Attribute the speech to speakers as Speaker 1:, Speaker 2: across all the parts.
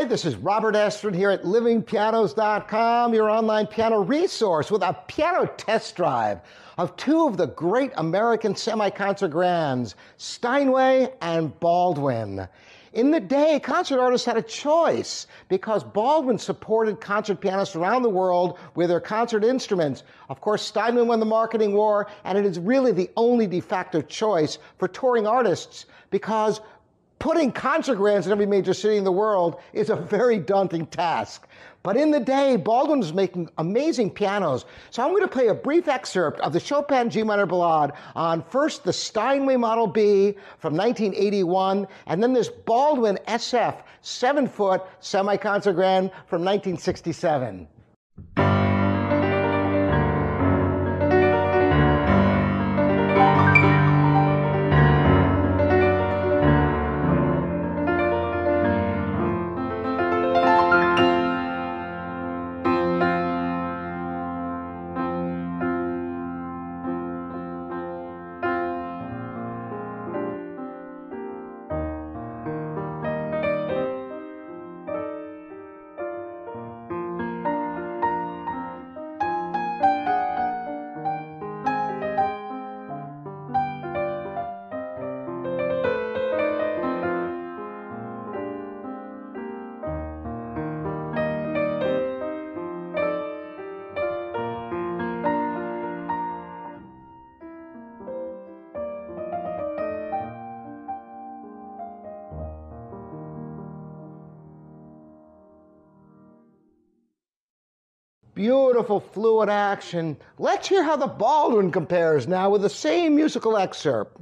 Speaker 1: Hi, this is Robert Estrin here at livingpianos.com, your online piano resource with a piano test drive of two of the great American semi-concert grands, Steinway and Baldwin. In the day, concert artists had a choice because Baldwin supported concert pianists around the world with their concert instruments. Of course, Steinway won the marketing war, and it is really the only de facto choice for touring artists because putting concert grands in every major city in the world is a very daunting task. But in the day, Baldwin was making amazing pianos. So I'm going to play a brief excerpt of the Chopin G minor ballade on first the Steinway Model B from 1981, and then this Baldwin SF 7 foot semi concert grand from 1967. Beautiful fluid action. Let's hear how the Baldwin compares now with the same musical excerpt.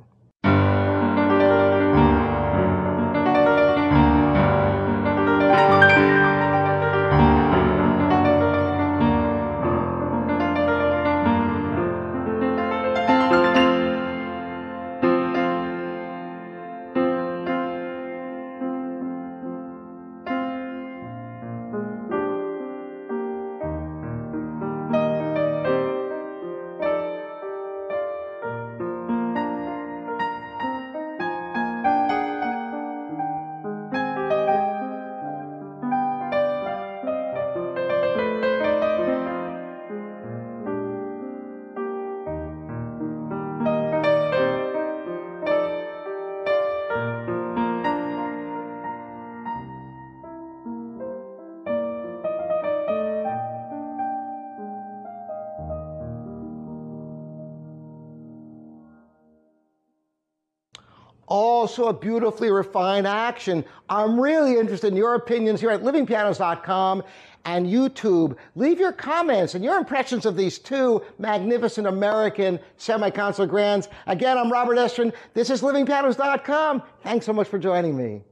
Speaker 1: Also a beautifully refined action. I'm really interested in your opinions here at livingpianos.com and YouTube. Leave your comments and your impressions of these two magnificent American semi-concert grands. Again, I'm Robert Estrin. This is livingpianos.com. Thanks so much for joining me.